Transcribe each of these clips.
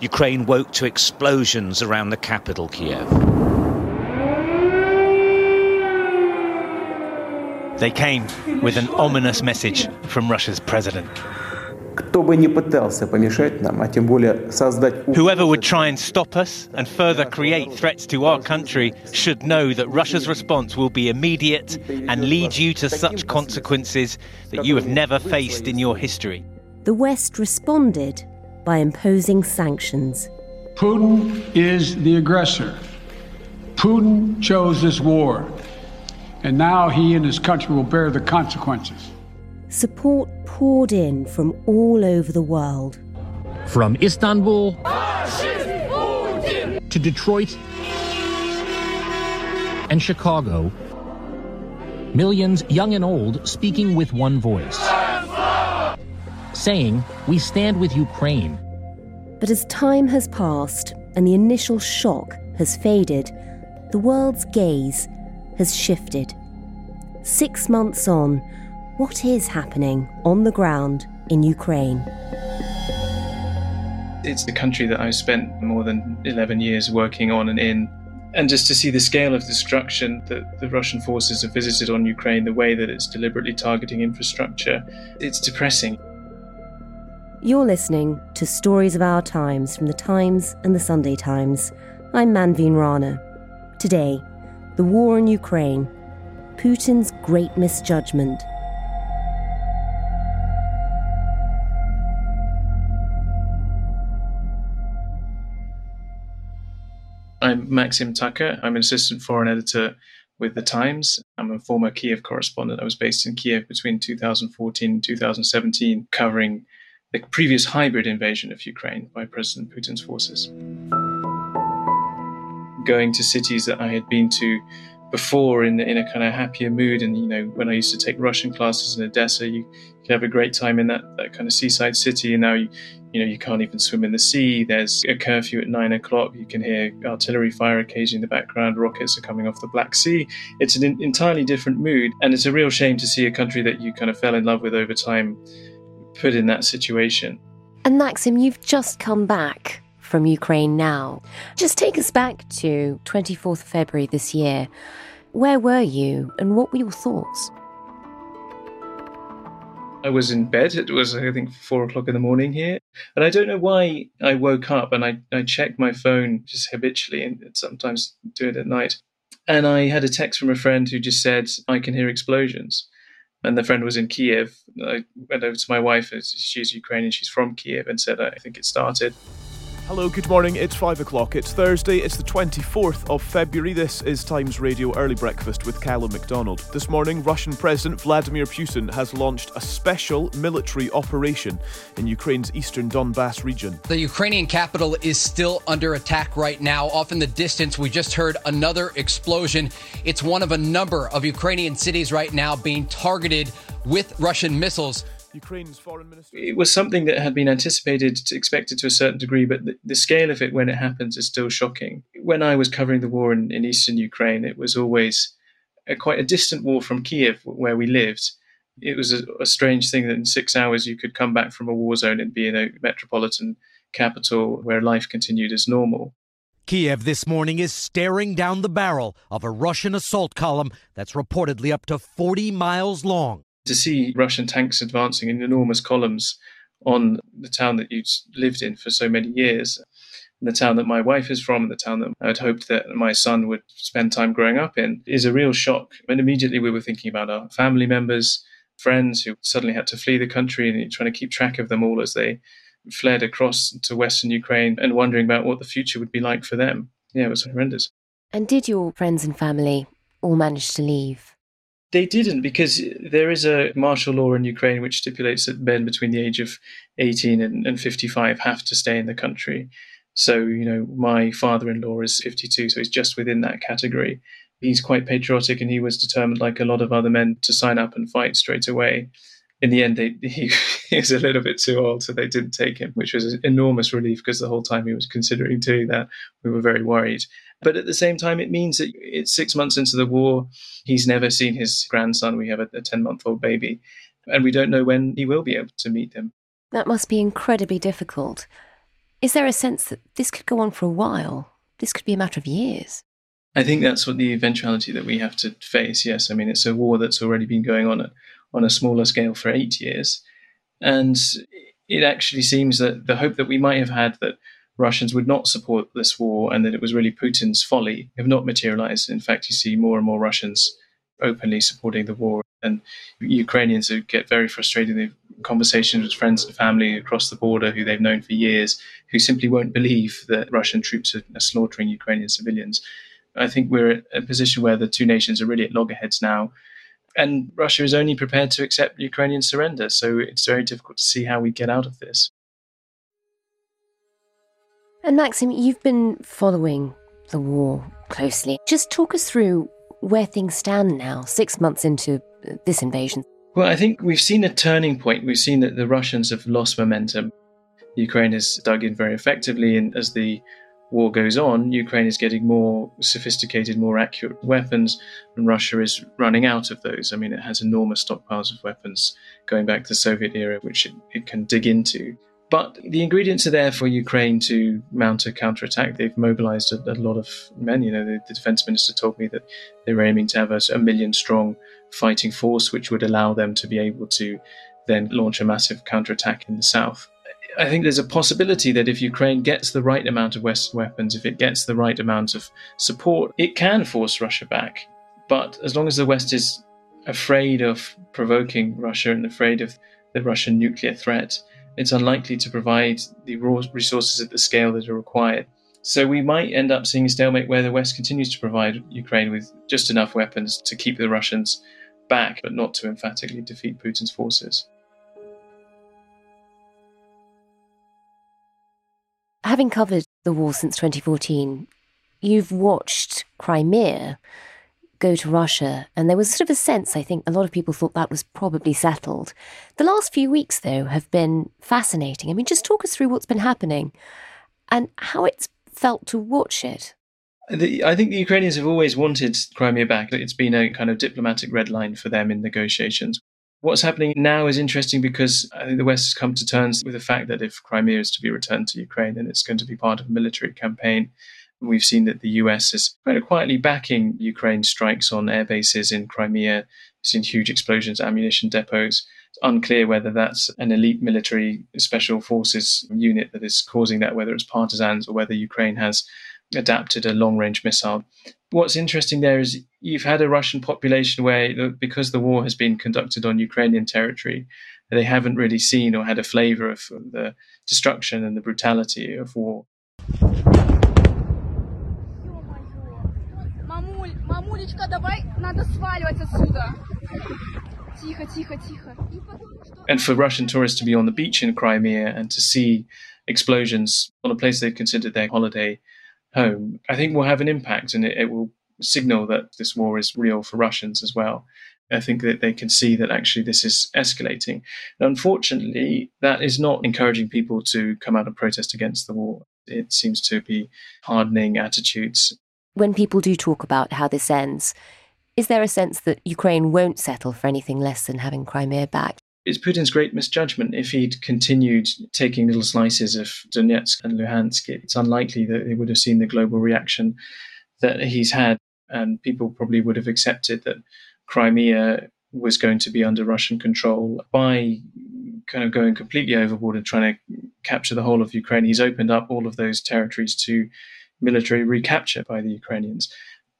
Ukraine woke to explosions around the capital, Kiev. They came with an ominous message from Russia's president. Whoever would try and stop us and further create threats to our country should know that Russia's response will be immediate and lead you to such consequences that you have never faced in your history. The West responded by imposing sanctions. Putin is the aggressor. Putin chose this war, and now he and his country will bear the consequences. Support poured in from all over the world. From Istanbul to Detroit and Chicago, millions, young and old, speaking with one voice saying, We stand with Ukraine. But as time has passed and the initial shock has faded, the world's gaze has shifted. Six months on, what is happening on the ground in Ukraine? It's the country that I've spent more than 11 years working on and in. And just to see the scale of destruction that the Russian forces have visited on Ukraine, the way that it's deliberately targeting infrastructure, it's depressing. You're listening to Stories of Our Times from the Times and the Sunday Times. I'm Manveen Rana. Today, the war in Ukraine, Putin's great misjudgment. I'm Maxim Tucker. I'm an assistant foreign editor with The Times. I'm a former Kiev correspondent. I was based in Kiev between 2014 and 2017, covering the previous hybrid invasion of Ukraine by President Putin's forces. Going to cities that I had been to before in, in a kind of happier mood. And, you know, when I used to take Russian classes in Odessa, you, could have a great time in that, that kind of seaside city. And now, you, you know, you can't even swim in the sea. There's a curfew at nine o'clock. You can hear artillery fire occasionally in the background. Rockets are coming off the Black Sea. It's an entirely different mood. And it's a real shame to see a country that you kind of fell in love with over time put in that situation. And Maxim, you've just come back from Ukraine now. Just take us back to 24th February this year. Where were you and what were your thoughts? I was in bed. It was, I think, four o'clock in the morning here. And I don't know why I woke up and I, I checked my phone just habitually and sometimes do it at night. And I had a text from a friend who just said, I can hear explosions and the friend was in Kiev. I went over to my wife, she's Ukrainian, she's from Kiev, and said, I think it started. Hello, good morning. It's 5 o'clock. It's Thursday. It's the 24th of February. This is Times Radio Early Breakfast with Callum McDonald. This morning, Russian President Vladimir Putin has launched a special military operation in Ukraine's eastern Donbass region. The Ukrainian capital is still under attack right now. Off in the distance, we just heard another explosion. It's one of a number of Ukrainian cities right now being targeted with Russian missiles. Ukraine's foreign minister. It was something that had been anticipated, expected to a certain degree, but the, the, scale of it when it happens is still shocking. When I was covering the war in, in eastern Ukraine, it was always a, quite a distant war from Kiev, where we lived. It was a, a strange thing that in six hours you could come back from a war zone and be in a metropolitan capital where life continued as normal. Kiev this morning is staring down the barrel of a Russian assault column that's reportedly up to 40 miles long to see Russian tanks advancing in enormous columns on the town that you'd lived in for so many years, the town that my wife is from, the town that I'd hoped that my son would spend time growing up in, is a real shock. And immediately we were thinking about our family members, friends who suddenly had to flee the country and trying to keep track of them all as they fled across to Western Ukraine and wondering about what the future would be like for them. Yeah, it was horrendous. And did your friends and family all manage to leave? They didn't because there is a martial law in Ukraine which stipulates that men between the age of 18 and, and 55 have to stay in the country. So, you know, my father in law is 52, so he's just within that category. He's quite patriotic and he was determined, like a lot of other men, to sign up and fight straight away. In the end, they, he, he was a little bit too old, so they didn't take him, which was an enormous relief because the whole time he was considering doing that, we were very worried. But at the same time, it means that it's six months into the war. He's never seen his grandson. We have a 10 month old baby, and we don't know when he will be able to meet them. That must be incredibly difficult. Is there a sense that this could go on for a while? This could be a matter of years. I think that's what the eventuality that we have to face. Yes, I mean it's a war that's already been going on on a smaller scale for eight years, and it actually seems that the hope that we might have had that Russians would not support this war and that it was really Putin's folly have not materialized. In fact, you see more and more Russians openly supporting the war, and Ukrainians who get very frustrated. They've conversations with friends and family across the border who they've known for years, who simply won't believe that Russian troops are, are slaughtering Ukrainian civilians. I think we're at a position where the two nations are really at loggerheads now. And Russia is only prepared to accept Ukrainian surrender. So it's very difficult to see how we get out of this. And Maxim, you've been following the war closely. Just talk us through where things stand now, six months into this invasion. Well, I think we've seen a turning point. We've seen that the Russians have lost momentum. Ukraine has dug in very effectively, and as the war goes on, Ukraine is getting more sophisticated, more accurate weapons, and Russia is running out of those. I mean, it has enormous stockpiles of weapons going back to the Soviet era, which it, it can dig into. But the ingredients are there for Ukraine to mount a counterattack. They've mobilized a, a lot of men. You know, the, the, defense minister told me that they were aiming to have a, a million strong fighting force, which would allow them to be able to then launch a massive counterattack in the south. I think there's a possibility that if Ukraine gets the right amount of Western weapons, if it gets the right amount of support, it can force Russia back. But as long as the West is afraid of provoking Russia and afraid of the Russian nuclear threat, it's unlikely to provide the raw resources at the scale that are required. So we might end up seeing a stalemate where the West continues to provide Ukraine with just enough weapons to keep the Russians back, but not to emphatically defeat Putin's forces. Having covered the war since 2014, you've watched Crimea go to Russia, and there was sort of a sense, I think, a lot of people thought that was probably settled. The last few weeks, though, have been fascinating. I mean, just talk us through what's been happening and how it's felt to watch it. The, I think the Ukrainians have always wanted Crimea back. It's been a kind of diplomatic red line for them in negotiations. What's happening now is interesting because I think the West has come to terms with the fact that if Crimea is to be returned to Ukraine, then it's going to be part of a military campaign. We've seen that the US is of quietly backing Ukraine strikes on air bases in Crimea. We've seen huge explosions, ammunition depots. It's unclear whether that's an elite military special forces unit that is causing that, whether it's partisans or whether Ukraine has adapted a long range missile. What's interesting there is you've had a Russian population where, because the war has been conducted on Ukrainian territory, they haven't really seen or had a flavor of the destruction and the brutality of war. And for Russian tourists to be on the beach in Crimea and to see explosions on a place they've considered their holiday home, I think will have an impact and it, it will signal that this war is real for Russians as well. I think that they can see that actually this is escalating. unfortunately, that is not encouraging people to come out and protest against the war. It seems to be hardening attitudes. When people do talk about how this ends, is there a sense that Ukraine won't settle for anything less than having Crimea back? It's Putin's great misjudgment. If he'd continued taking little slices of Donetsk and Luhansk, it's unlikely that he would have seen the global reaction that he's had. And people probably would have accepted that Crimea was going to be under Russian control by kind of going completely overboard and trying to capture the whole of Ukraine. He's opened up all of those territories to military recapture by the Ukrainians.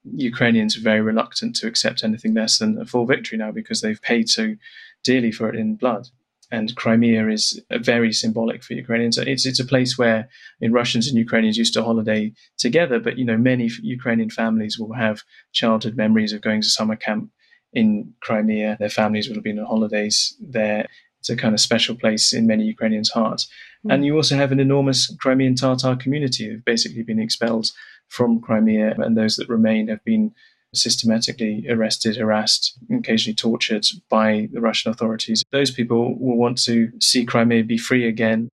Ukrainians are very reluctant to accept anything less than a full victory now because they've paid so dearly for it in blood. And Crimea is very symbolic for Ukrainians. It's it's a place where in Russians and Ukrainians used to holiday together, but you know many Ukrainian families will have childhood memories of going to summer camp in Crimea. Their families will have been on holidays there. It's a kind of special place in many Ukrainians' hearts. Mm. And you also have an enormous Crimean Tatar community who've basically been expelled from Crimea, and those that remain have been systematically arrested, harassed, occasionally tortured by the Russian authorities. Those people will want to see Crimea be free again.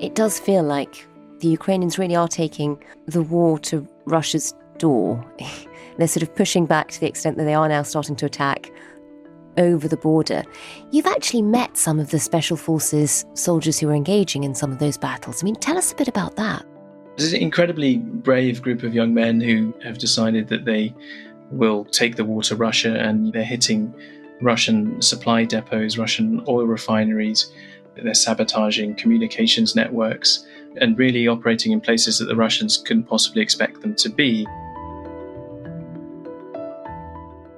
It does feel like the Ukrainians really are taking the war to Russia's door. They're sort of pushing back to the extent that they are now starting to attack over the border. You've actually met some of the special forces soldiers who are engaging in some of those battles. I mean, tell us a bit about that. There's an incredibly brave group of young men who have decided that they will take the war to Russia and they're hitting Russian supply depots, Russian oil refineries. They're sabotaging communications networks and really operating in places that the Russians couldn't possibly expect them to be.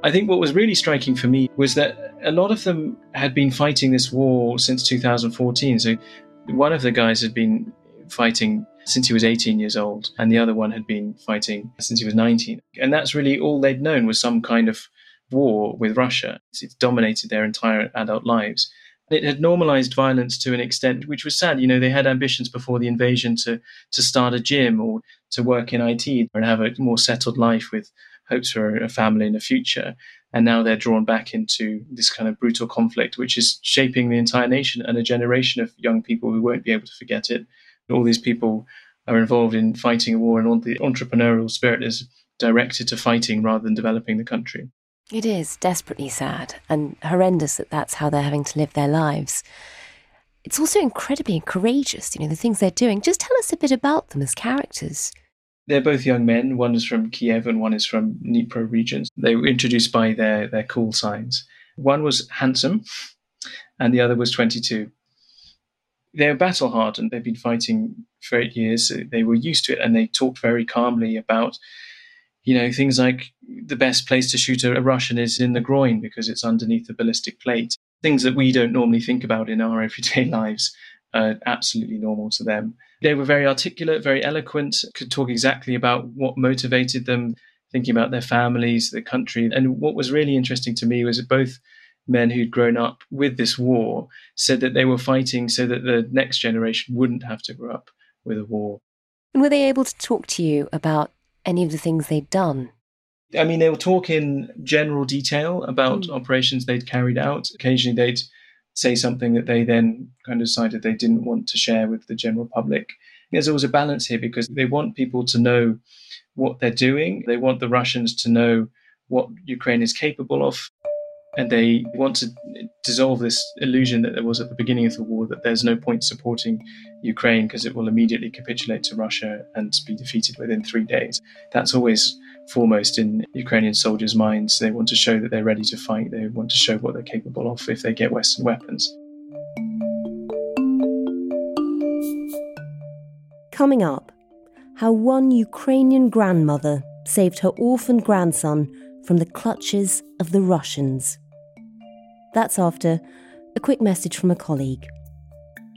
I think what was really striking for me was that a lot of them had been fighting this war since 2014. So one of the guys had been fighting since he was 18 years old, and the other one had been fighting since he was 19. And that's really all they'd known was some kind of war with Russia. It's dominated their entire adult lives. It had normalized violence to an extent which was sad. You know, they had ambitions before the invasion to to start a gym or to work in IT and have a more settled life with hopes for a family in the future. And now they're drawn back into this kind of brutal conflict, which is shaping the entire nation and a generation of young people who won't be able to forget it all these people are involved in fighting a war, and all the entrepreneurial spirit is directed to fighting rather than developing the country. It is desperately sad and horrendous that that's how they're having to live their lives. It's also incredibly courageous, you know, the things they're doing. Just tell us a bit about them as characters. They're both young men. One is from Kiev and one is from Dnipro regions. They were introduced by their, their call signs. One was handsome and the other was 22 they're battle hardened. They've been fighting for eight years. So they were used to it, and they talked very calmly about, you know, things like the best place to shoot a, Russian is in the groin because it's underneath the ballistic plate. Things that we don't normally think about in our everyday lives are absolutely normal to them. They were very articulate, very eloquent, could talk exactly about what motivated them, thinking about their families, the country. And what was really interesting to me was both men who'd grown up with this war said that they were fighting so that the next generation wouldn't have to grow up with a war. And were they able to talk to you about any of the things they'd done? I mean, they will talk in general detail about mm. operations they'd carried out. Occasionally, they'd say something that they then kind of decided they didn't want to share with the general public. There's always a balance here because they want people to know what they're doing. They want the Russians to know what Ukraine is capable of and they want to dissolve this illusion that there was at the beginning of the war that there's no point supporting Ukraine because it will immediately capitulate to Russia and be defeated within three days. That's always foremost in Ukrainian soldiers' minds. They want to show that they're ready to fight, they want to show what they're capable of if they get Western weapons. Coming up, how one Ukrainian grandmother saved her orphaned grandson from the clutches of the Russians. That's after a quick message from a colleague.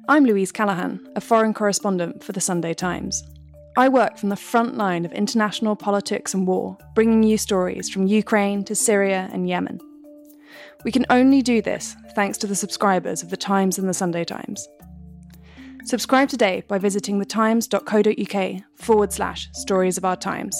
I'm Louise Callaghan, a foreign correspondent for the Sunday Times. I work from the front line of international politics and war, bringing you stories from Ukraine to Syria and Yemen. We can only do this thanks to the subscribers of The Times and The Sunday Times. Subscribe today by visiting thetimes.co.uk forward slash stories of our times.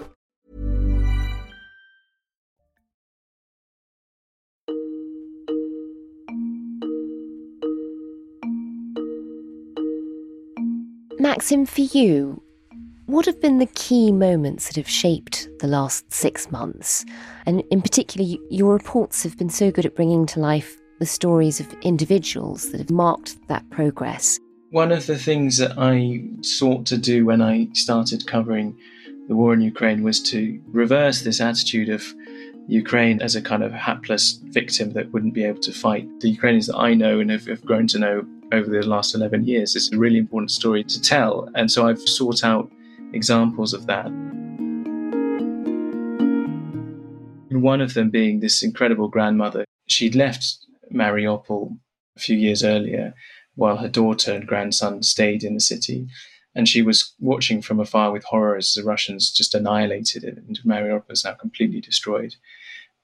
Maxim, for you, what have been the key moments that have shaped the last six months? And in particular, your reports have been so good at bringing to life the stories of individuals that have marked that progress. One of the things that I sought to do when I started covering the war in Ukraine was to reverse this attitude of Ukraine as a kind of hapless victim that wouldn't be able to fight. The Ukrainians that I know and have, have grown to know over the last 11 years It's a really important story to tell. And so I've sought out examples of that. One of them being this incredible grandmother. She'd left Mariupol a few years earlier while her daughter and grandson stayed in the city. And she was watching from afar with horror as the Russians just annihilated it, and Mariupol is now completely destroyed.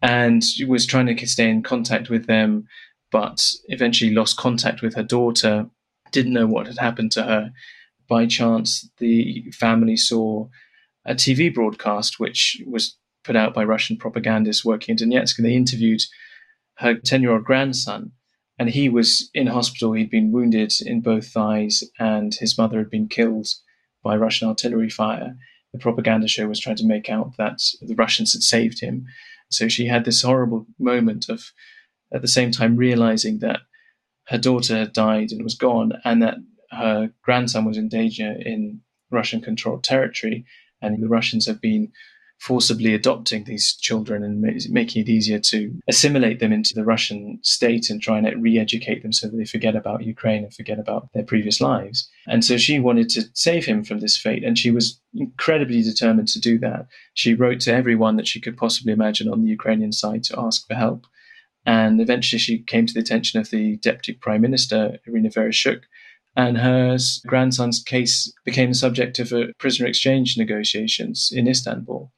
And she was trying to stay in contact with them, but eventually lost contact with her daughter, didn't know what had happened to her. By chance, the family saw a TV broadcast which was put out by Russian propagandists working in Donetsk, and they interviewed her 10 year old grandson. And he was in hospital. He'd been wounded in both thighs, and his mother had been killed by Russian artillery fire. The propaganda show was trying to make out that the Russians had saved him. So she had this horrible moment of, at the same time, realizing that her daughter had died and was gone, and that her grandson was in danger in Russian controlled territory. And the Russians have been forcibly adopting these children and making it easier to assimilate them into the Russian state and trying to re educate them so that they forget about Ukraine and forget about their previous lives. And so she wanted to save him from this fate, and she was incredibly determined to do that. She wrote to everyone that she could possibly imagine on the Ukrainian side to ask for help. And eventually she came to the attention of the Deputy Prime Minister, Irina Vereshchuk, and her grandson's case became the subject of a prisoner exchange negotiations in Istanbul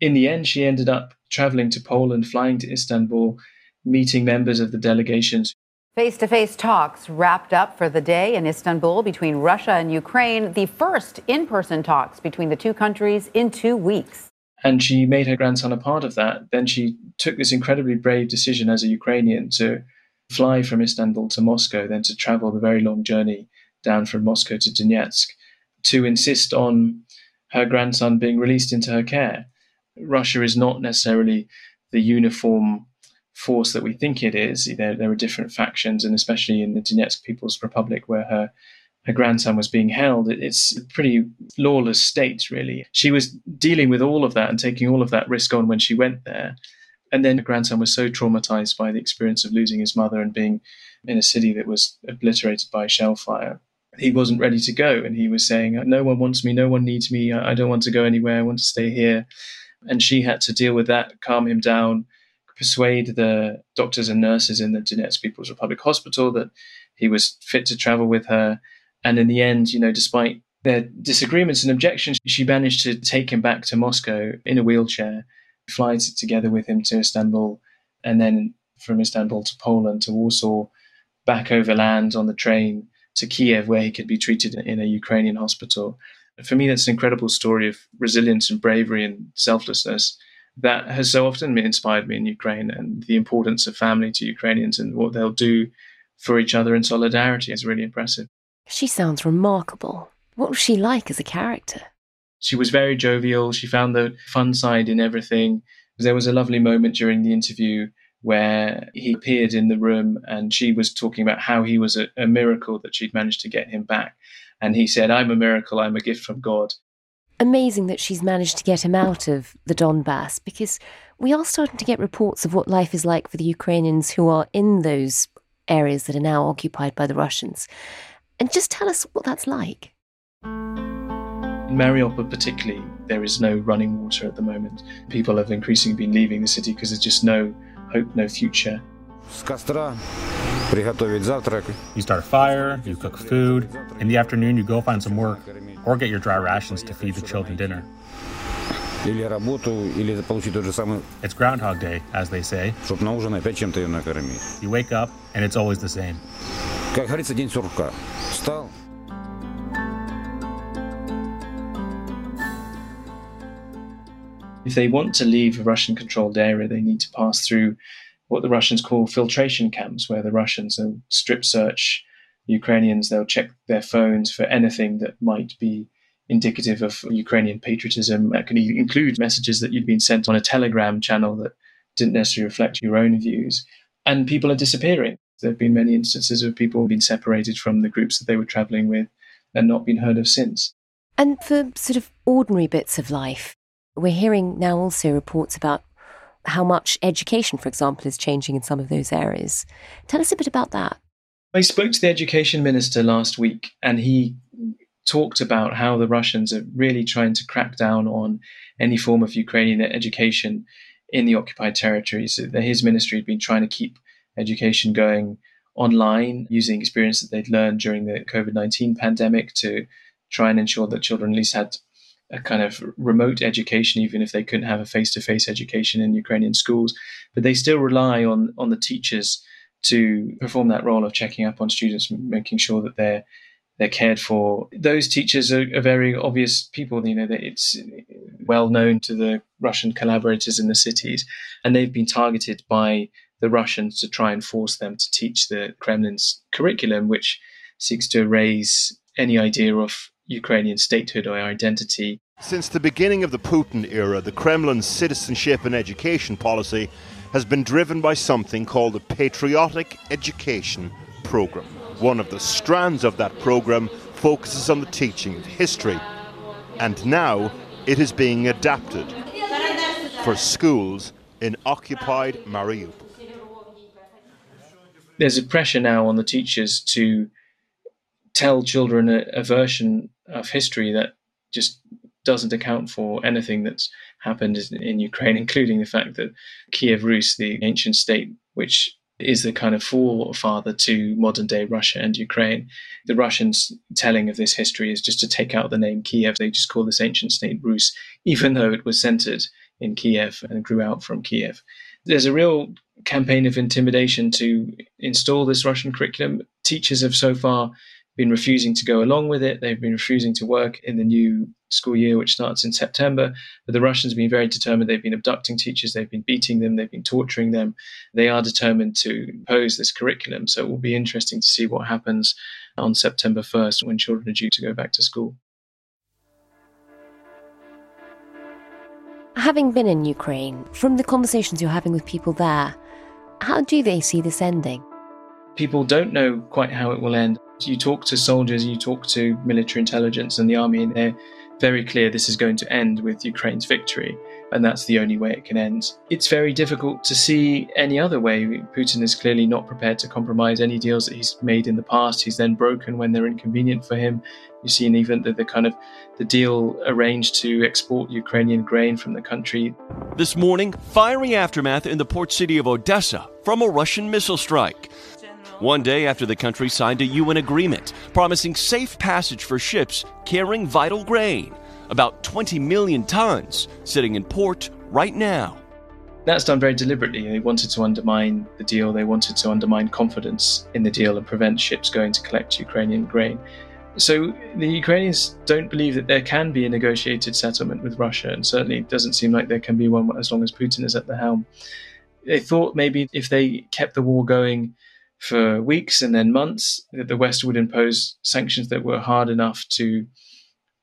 in the end, she ended up traveling to Poland, flying to Istanbul, meeting members of the delegations. Face to face talks wrapped up for the day in Istanbul between Russia and Ukraine, the first in person talks between the two countries in two weeks. And she made her grandson a part of that. Then she took this incredibly brave decision as a Ukrainian to fly from Istanbul to Moscow, then to travel the very long journey down from Moscow to Donetsk to insist on her grandson being released into her care. Russia is not necessarily the uniform force that we think it is. There, there are different factions, and especially in the Donetsk People's Republic, where her her grandson was being held, it's a pretty lawless state, really. She was dealing with all of that and taking all of that risk on when she went there. And then her grandson was so traumatized by the experience of losing his mother and being in a city that was obliterated by shell fire. He wasn't ready to go. And he was saying, No one wants me. No one needs me. I don't want to go anywhere. I want to stay here. And she had to deal with that, calm him down, persuade the doctors and nurses in the Donetsk People's Republic Hospital that he was fit to travel with her. And in the end, you know, despite their disagreements and objections, she managed to take him back to Moscow in a wheelchair, fly together with him to Istanbul, and then from Istanbul to Poland to Warsaw, back over land on the train to Kiev, where he could be treated in a Ukrainian hospital for me, that's an incredible story of resilience and bravery and selflessness that has so often inspired me in Ukraine and the importance of family to Ukrainians and what they'll do for each other in solidarity is really impressive. She sounds remarkable. What was she like as a character? She was very jovial. She found the fun side in everything. There was a lovely moment during the interview where he appeared in the room and she was talking about how he was a, a miracle that she'd managed to get him back. And he said, I'm a miracle, I'm a gift from God. Amazing that she's managed to get him out of the Donbass because we are starting to get reports of what life is like for the Ukrainians who are in those areas that are now occupied by the Russians. And just tell us what that's like. Mariupol, particularly, there is no running water at the moment. People have increasingly been leaving the city because there's just no hope, no future. You start a fire, you cook food. In the afternoon, you go find some work or get your dry rations to feed the children dinner. It's Groundhog Day, as they say. You wake up, and it's always the same. If they want to leave a Russian controlled area, they need to pass through what the Russians call filtration camps, where the Russians will strip search Ukrainians, they'll check their phones for anything that might be indicative of Ukrainian patriotism. That can include messages that you'd been sent on a Telegram channel that didn't necessarily reflect your own views. And people are disappearing. There have been many instances of people being separated from the groups that they were traveling with and not been heard of since. And for sort of ordinary bits of life, we're hearing now also reports about how much education, for example, is changing in some of those areas. Tell us a bit about that. I spoke to the education minister last week, and he talked about how the Russians are really trying to crack down on any form of Ukrainian education in the occupied territories. His ministry had been trying to keep education going online using experience that they'd learned during the COVID 19 pandemic to try and ensure that children at least had a kind of remote education, even if they couldn't have a face to face education in Ukrainian schools. But they still rely on, on the teachers to perform that role of checking up on students, making sure that they're they're cared for. Those teachers are, are very obvious people. You know, that it's well known to the Russian collaborators in the cities, and they've been targeted by the Russians to try and force them to teach the Kremlin's curriculum, which seeks to erase any idea of Ukrainian statehood or identity. Since the beginning of the Putin era, the Kremlin's citizenship and education policy has been driven by something called the Patriotic Education Program. One of the strands of that program focuses on the teaching of history, and now it is being adapted for schools in occupied Mariupol. There's a pressure now on the teachers to tell children a, a version of history that just doesn't account for anything that's happened in Ukraine, including the fact that Kiev Rus, the ancient state, which is the kind of forefather to modern day Russia and Ukraine. The Russians' telling of this history is just to take out the name Kiev. They just call this ancient state Rus, even though it was centered in Kiev and grew out from Kiev. There's a real campaign of intimidation to install this Russian curriculum. Teachers have so far been refusing to go along with it. They've been refusing to work in the new school year, which starts in September. But the Russians have been very determined. They've been abducting teachers, they've been beating them, they've been torturing them. They are determined to impose this curriculum. So it will be interesting to see what happens on September 1st when children are due to go back to school. Having been in Ukraine, from the conversations you're having with people there, how do they see this ending? People don't know quite how it will end. You talk to soldiers, you talk to military intelligence and the army, and they're very clear this is going to end with Ukraine's victory, and that's the only way it can end. It's very difficult to see any other way. Putin is clearly not prepared to compromise any deals that he's made in the past. He's then broken when they're inconvenient for him. You've see, even the, the kind of the deal arranged to export Ukrainian grain from the country. This morning, fiery aftermath in the port city of Odessa from a Russian missile strike one day after the country signed a UN agreement promising safe passage for ships carrying vital grain, about 20 million tons sitting in port right now. That's done very deliberately. They wanted to undermine the deal, they wanted to undermine confidence in the deal and prevent ships going to collect Ukrainian grain. So the Ukrainians don't believe that there can be a negotiated settlement with Russia, and certainly it doesn't seem like there can be one as long as Putin is at the helm. They thought maybe if they kept the war going for weeks and then months that the West would impose sanctions that were hard enough to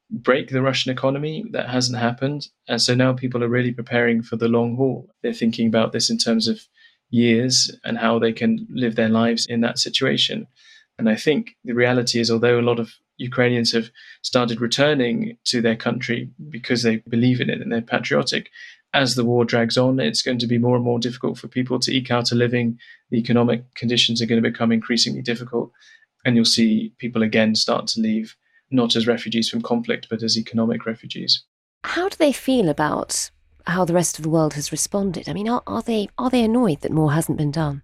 break the Russian economy. That hasn't happened. And so now people are really preparing for the long haul. They're thinking about this in terms of years and how they can live their lives in that situation. And I think the reality is, although a lot of Ukrainians have started returning to their country because they believe in it and they're patriotic, as the war drags on, it's going to be more and more difficult for people to eke out a living. The economic conditions are going to become increasingly difficult. And you'll see people again start to leave not as refugees from conflict, but as economic refugees. How do they feel about how the rest of the world has responded? I mean, are, are they are they annoyed that more hasn't been done?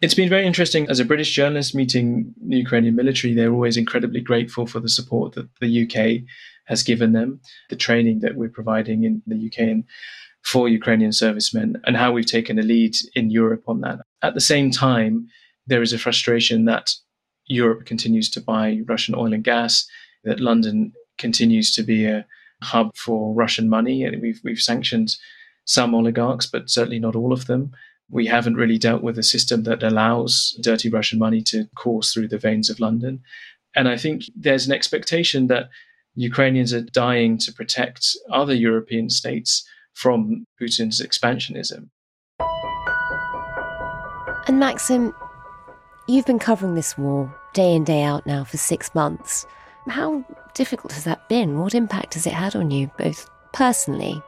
It's been very interesting. As a British journalist meeting the Ukrainian military, they're always incredibly grateful for the support that the UK has given them, the training that we're providing in the UK and for Ukrainian servicemen, and how we've taken a lead in Europe on that. At the same time, there is a frustration that Europe continues to buy Russian oil and gas, that London continues to be a hub for Russian money. And we've, we've sanctioned some oligarchs, but certainly not all of them. We haven't really dealt with a system that allows dirty Russian money to course through the veins of London. And I think there's an expectation that Ukrainians are dying to protect other European states from Putin's expansionism. And Maxim, you've been covering this war day in, day out now for six months. How difficult has that been? What impact has it had on you, both personally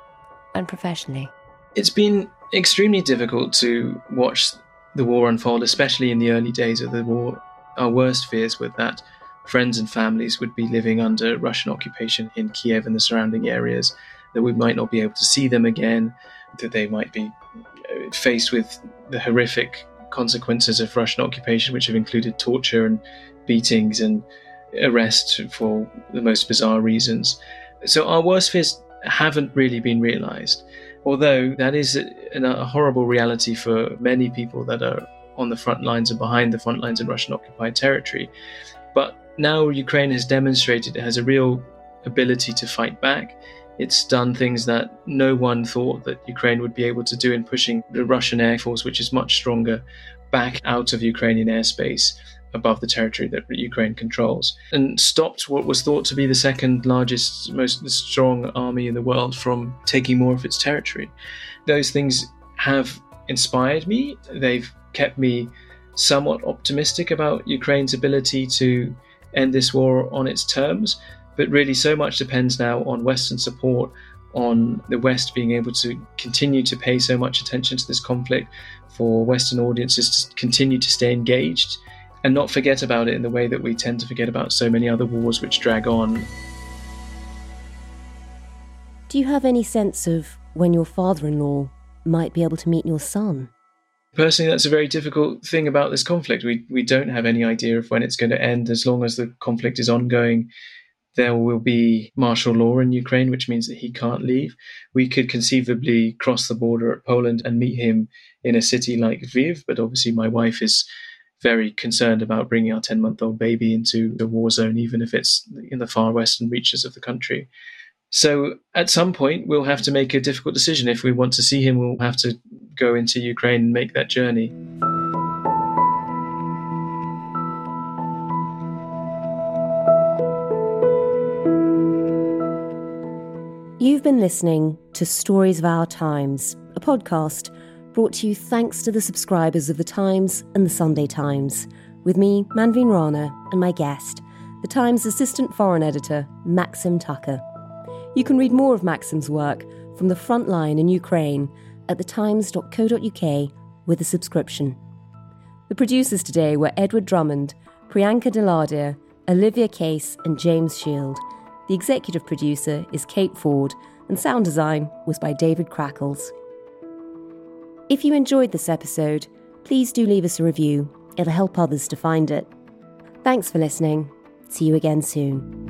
and professionally? It's been extremely difficult to watch the war unfold, especially in the early days of the war. Our worst fears were that friends and families would be living under Russian occupation in Kiev and the surrounding areas, that we might not be able to see them again, that they might be faced with the horrific consequences of Russian occupation, which have included torture and beatings and arrest for the most bizarre reasons. So our worst fears haven't really been realized, although that is a horrible reality for many people that are on the front lines and behind the front lines in Russian occupied territory. But now Ukraine has demonstrated it has a real ability to fight back. It's done things that no one thought that Ukraine would be able to do in pushing the Russian Air Force, which is much stronger, back out of Ukrainian airspace above the territory that Ukraine controls, and stopped what was thought to be the second largest, most strong army in the world from taking more of its territory. Those things have inspired me. They've kept me somewhat optimistic about Ukraine's ability to end this war on its terms. But really, so much depends now on Western support, on the West being able to continue to pay so much attention to this conflict, for Western audiences to continue to stay engaged and not forget about it in the way that we tend to forget about so many other wars which drag on. Do you have any sense of when your father in law might be able to meet your son? Personally, that's a very difficult thing about this conflict. We, we don't have any idea of when it's going to end. As long as the conflict is ongoing, there will be martial law in Ukraine, which means that he can't leave. We could conceivably cross the border at Poland and meet him in a city like Lviv, but obviously my wife is very concerned about bringing our 10 month old baby into the war zone, even if it's in the far western reaches of the country. So at some point, we'll have to make a difficult decision. If we want to see him, we'll have to go into Ukraine and make that journey. You've been listening to Stories of Our Times, a podcast brought to you thanks to the subscribers of The Times and The Sunday Times, with me, Manveen Rana, and my guest, The Times Assistant Foreign Editor, Maxim Tucker. You can read more of Maxim's work from the front line in Ukraine at thetimes.co.uk with a subscription. The producers today were Edward Drummond, Priyanka Deladia, Olivia Case, and James Shield. The executive producer is Kate Ford, and sound design was by David Crackles. If you enjoyed this episode, please do leave us a review. It'll help others to find it. Thanks for listening. See you again soon.